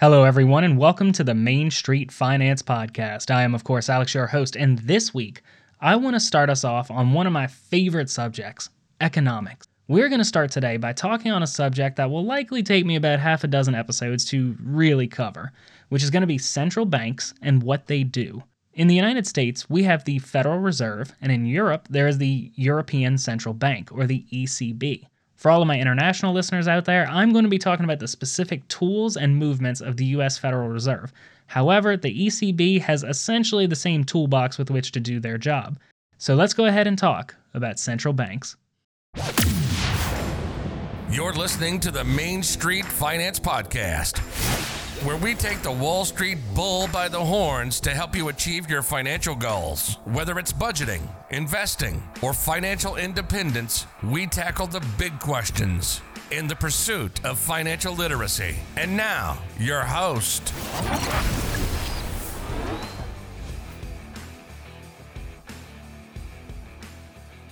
Hello, everyone, and welcome to the Main Street Finance Podcast. I am, of course, Alex, your host, and this week I want to start us off on one of my favorite subjects economics. We're going to start today by talking on a subject that will likely take me about half a dozen episodes to really cover, which is going to be central banks and what they do. In the United States, we have the Federal Reserve, and in Europe, there is the European Central Bank, or the ECB. For all of my international listeners out there, I'm going to be talking about the specific tools and movements of the US Federal Reserve. However, the ECB has essentially the same toolbox with which to do their job. So let's go ahead and talk about central banks. You're listening to the Main Street Finance Podcast where we take the Wall Street bull by the horns to help you achieve your financial goals. Whether it's budgeting, investing, or financial independence, we tackle the big questions in the pursuit of financial literacy. And now, your host.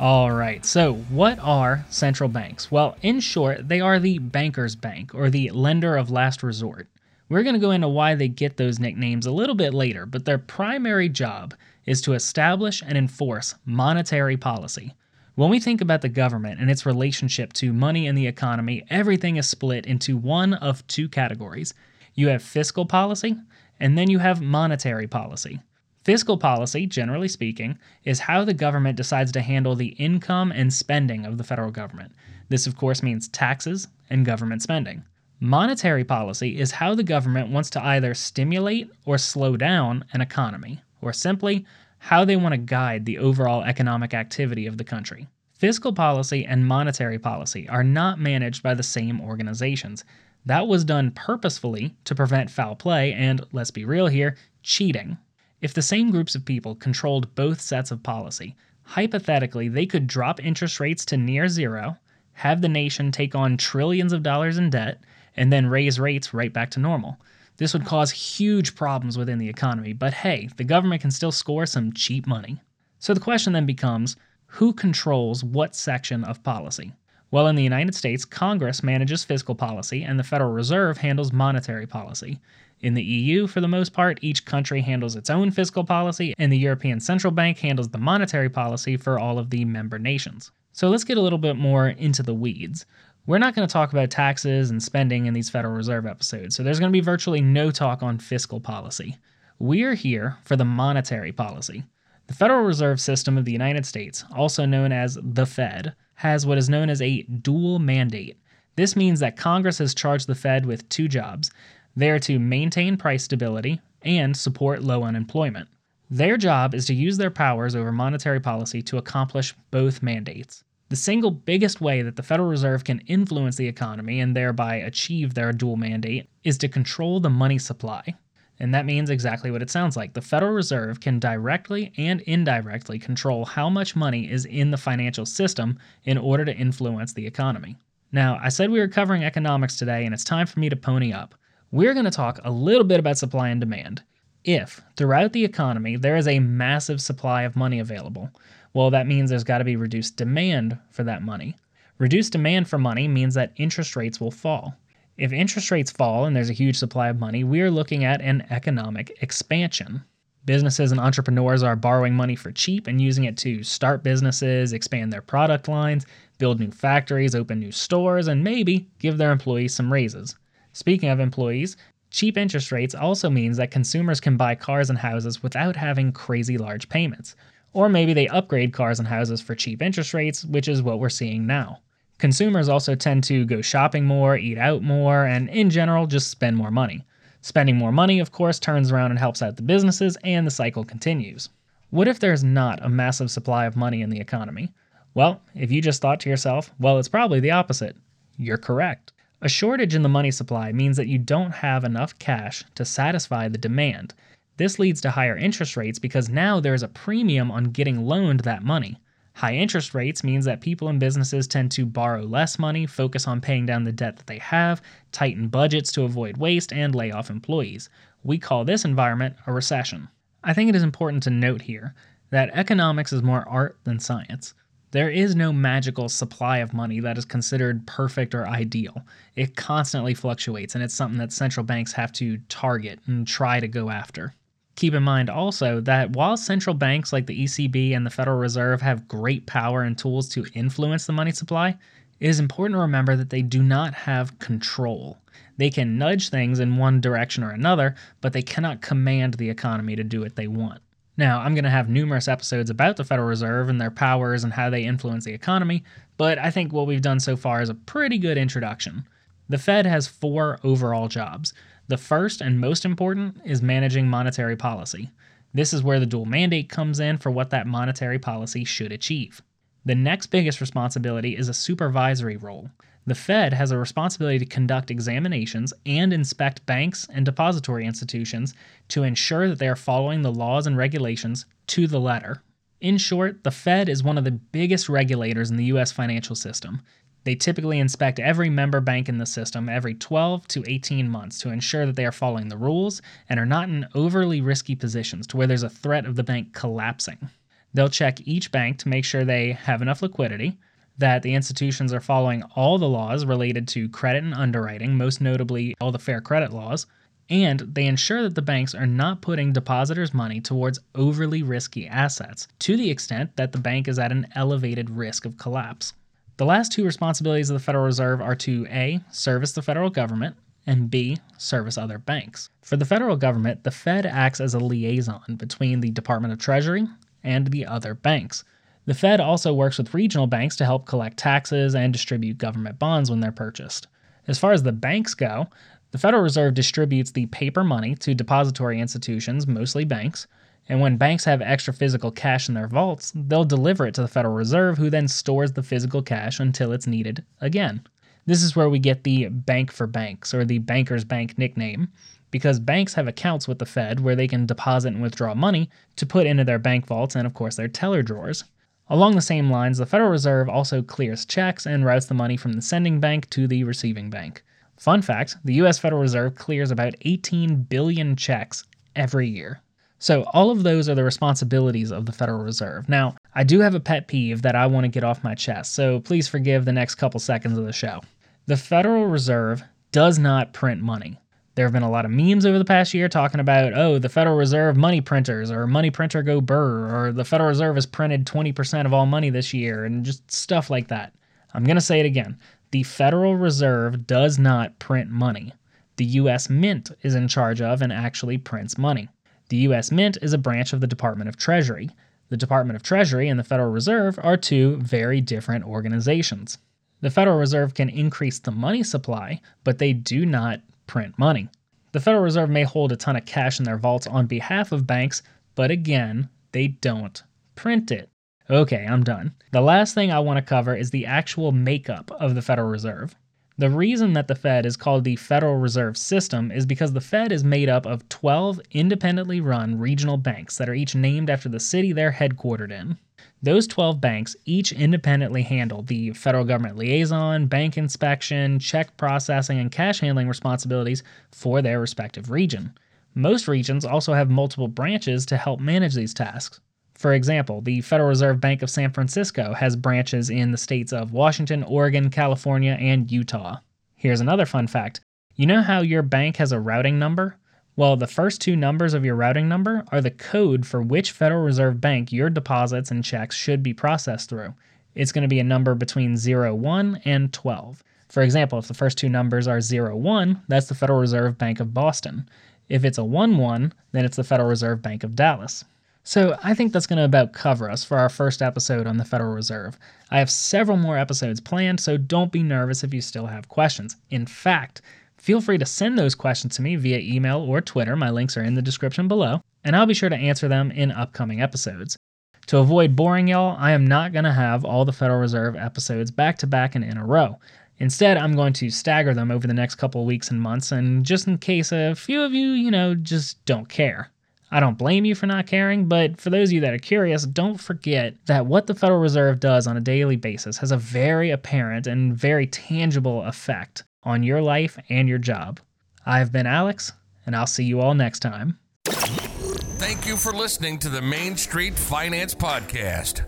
All right, so what are central banks? Well, in short, they are the banker's bank or the lender of last resort. We're going to go into why they get those nicknames a little bit later, but their primary job is to establish and enforce monetary policy. When we think about the government and its relationship to money and the economy, everything is split into one of two categories. You have fiscal policy, and then you have monetary policy. Fiscal policy, generally speaking, is how the government decides to handle the income and spending of the federal government. This, of course, means taxes and government spending. Monetary policy is how the government wants to either stimulate or slow down an economy, or simply how they want to guide the overall economic activity of the country. Fiscal policy and monetary policy are not managed by the same organizations. That was done purposefully to prevent foul play and, let's be real here, cheating. If the same groups of people controlled both sets of policy, hypothetically, they could drop interest rates to near zero, have the nation take on trillions of dollars in debt, and then raise rates right back to normal. This would cause huge problems within the economy, but hey, the government can still score some cheap money. So the question then becomes who controls what section of policy? Well, in the United States, Congress manages fiscal policy and the Federal Reserve handles monetary policy. In the EU, for the most part, each country handles its own fiscal policy, and the European Central Bank handles the monetary policy for all of the member nations. So let's get a little bit more into the weeds. We're not going to talk about taxes and spending in these Federal Reserve episodes, so there's going to be virtually no talk on fiscal policy. We're here for the monetary policy. The Federal Reserve System of the United States, also known as the Fed, has what is known as a dual mandate. This means that Congress has charged the Fed with two jobs. They are to maintain price stability and support low unemployment. Their job is to use their powers over monetary policy to accomplish both mandates. The single biggest way that the Federal Reserve can influence the economy and thereby achieve their dual mandate is to control the money supply. And that means exactly what it sounds like. The Federal Reserve can directly and indirectly control how much money is in the financial system in order to influence the economy. Now, I said we were covering economics today, and it's time for me to pony up. We're going to talk a little bit about supply and demand. If, throughout the economy, there is a massive supply of money available, well, that means there's got to be reduced demand for that money. Reduced demand for money means that interest rates will fall. If interest rates fall and there's a huge supply of money, we are looking at an economic expansion. Businesses and entrepreneurs are borrowing money for cheap and using it to start businesses, expand their product lines, build new factories, open new stores, and maybe give their employees some raises. Speaking of employees, cheap interest rates also means that consumers can buy cars and houses without having crazy large payments. Or maybe they upgrade cars and houses for cheap interest rates, which is what we're seeing now. Consumers also tend to go shopping more, eat out more, and in general, just spend more money. Spending more money, of course, turns around and helps out the businesses, and the cycle continues. What if there's not a massive supply of money in the economy? Well, if you just thought to yourself, well, it's probably the opposite. You're correct. A shortage in the money supply means that you don't have enough cash to satisfy the demand, this leads to higher interest rates because now there is a premium on getting loaned that money. High interest rates means that people and businesses tend to borrow less money, focus on paying down the debt that they have, tighten budgets to avoid waste, and lay off employees. We call this environment a recession. I think it is important to note here that economics is more art than science. There is no magical supply of money that is considered perfect or ideal. It constantly fluctuates, and it's something that central banks have to target and try to go after. Keep in mind also that while central banks like the ECB and the Federal Reserve have great power and tools to influence the money supply, it is important to remember that they do not have control. They can nudge things in one direction or another, but they cannot command the economy to do what they want. Now, I'm going to have numerous episodes about the Federal Reserve and their powers and how they influence the economy, but I think what we've done so far is a pretty good introduction. The Fed has four overall jobs. The first and most important is managing monetary policy. This is where the dual mandate comes in for what that monetary policy should achieve. The next biggest responsibility is a supervisory role. The Fed has a responsibility to conduct examinations and inspect banks and depository institutions to ensure that they are following the laws and regulations to the letter. In short, the Fed is one of the biggest regulators in the US financial system. They typically inspect every member bank in the system every 12 to 18 months to ensure that they are following the rules and are not in overly risky positions to where there's a threat of the bank collapsing. They'll check each bank to make sure they have enough liquidity, that the institutions are following all the laws related to credit and underwriting, most notably all the fair credit laws, and they ensure that the banks are not putting depositors' money towards overly risky assets to the extent that the bank is at an elevated risk of collapse. The last two responsibilities of the Federal Reserve are to A. service the federal government, and B. service other banks. For the federal government, the Fed acts as a liaison between the Department of Treasury and the other banks. The Fed also works with regional banks to help collect taxes and distribute government bonds when they're purchased. As far as the banks go, the Federal Reserve distributes the paper money to depository institutions, mostly banks, and when banks have extra physical cash in their vaults, they'll deliver it to the Federal Reserve, who then stores the physical cash until it's needed again. This is where we get the bank for banks, or the banker's bank nickname, because banks have accounts with the Fed where they can deposit and withdraw money to put into their bank vaults and, of course, their teller drawers. Along the same lines, the Federal Reserve also clears checks and routes the money from the sending bank to the receiving bank. Fun fact the US Federal Reserve clears about 18 billion checks every year. So, all of those are the responsibilities of the Federal Reserve. Now, I do have a pet peeve that I want to get off my chest, so please forgive the next couple seconds of the show. The Federal Reserve does not print money. There have been a lot of memes over the past year talking about, oh, the Federal Reserve money printers, or money printer go burr, or the Federal Reserve has printed 20% of all money this year, and just stuff like that. I'm going to say it again. The Federal Reserve does not print money. The US Mint is in charge of and actually prints money. The U.S. Mint is a branch of the Department of Treasury. The Department of Treasury and the Federal Reserve are two very different organizations. The Federal Reserve can increase the money supply, but they do not print money. The Federal Reserve may hold a ton of cash in their vaults on behalf of banks, but again, they don't print it. Okay, I'm done. The last thing I want to cover is the actual makeup of the Federal Reserve. The reason that the Fed is called the Federal Reserve System is because the Fed is made up of 12 independently run regional banks that are each named after the city they're headquartered in. Those 12 banks each independently handle the federal government liaison, bank inspection, check processing, and cash handling responsibilities for their respective region. Most regions also have multiple branches to help manage these tasks. For example, the Federal Reserve Bank of San Francisco has branches in the states of Washington, Oregon, California, and Utah. Here's another fun fact you know how your bank has a routing number? Well, the first two numbers of your routing number are the code for which Federal Reserve Bank your deposits and checks should be processed through. It's going to be a number between 01 and 12. For example, if the first two numbers are 01, that's the Federal Reserve Bank of Boston. If it's a 1 1, then it's the Federal Reserve Bank of Dallas. So I think that's going to about cover us for our first episode on the Federal Reserve. I have several more episodes planned, so don't be nervous if you still have questions. In fact, feel free to send those questions to me via email or Twitter. My links are in the description below, and I'll be sure to answer them in upcoming episodes. To avoid boring y'all, I am not going to have all the Federal Reserve episodes back to back and in a row. Instead, I'm going to stagger them over the next couple weeks and months, and just in case a few of you, you know, just don't care. I don't blame you for not caring, but for those of you that are curious, don't forget that what the Federal Reserve does on a daily basis has a very apparent and very tangible effect on your life and your job. I've been Alex, and I'll see you all next time. Thank you for listening to the Main Street Finance Podcast.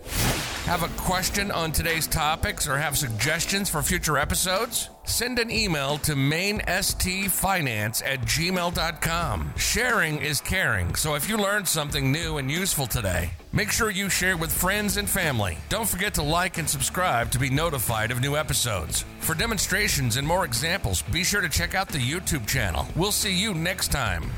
Have a question on today's topics or have suggestions for future episodes? Send an email to mainstfinance at gmail.com. Sharing is caring, so if you learned something new and useful today, make sure you share with friends and family. Don't forget to like and subscribe to be notified of new episodes. For demonstrations and more examples, be sure to check out the YouTube channel. We'll see you next time.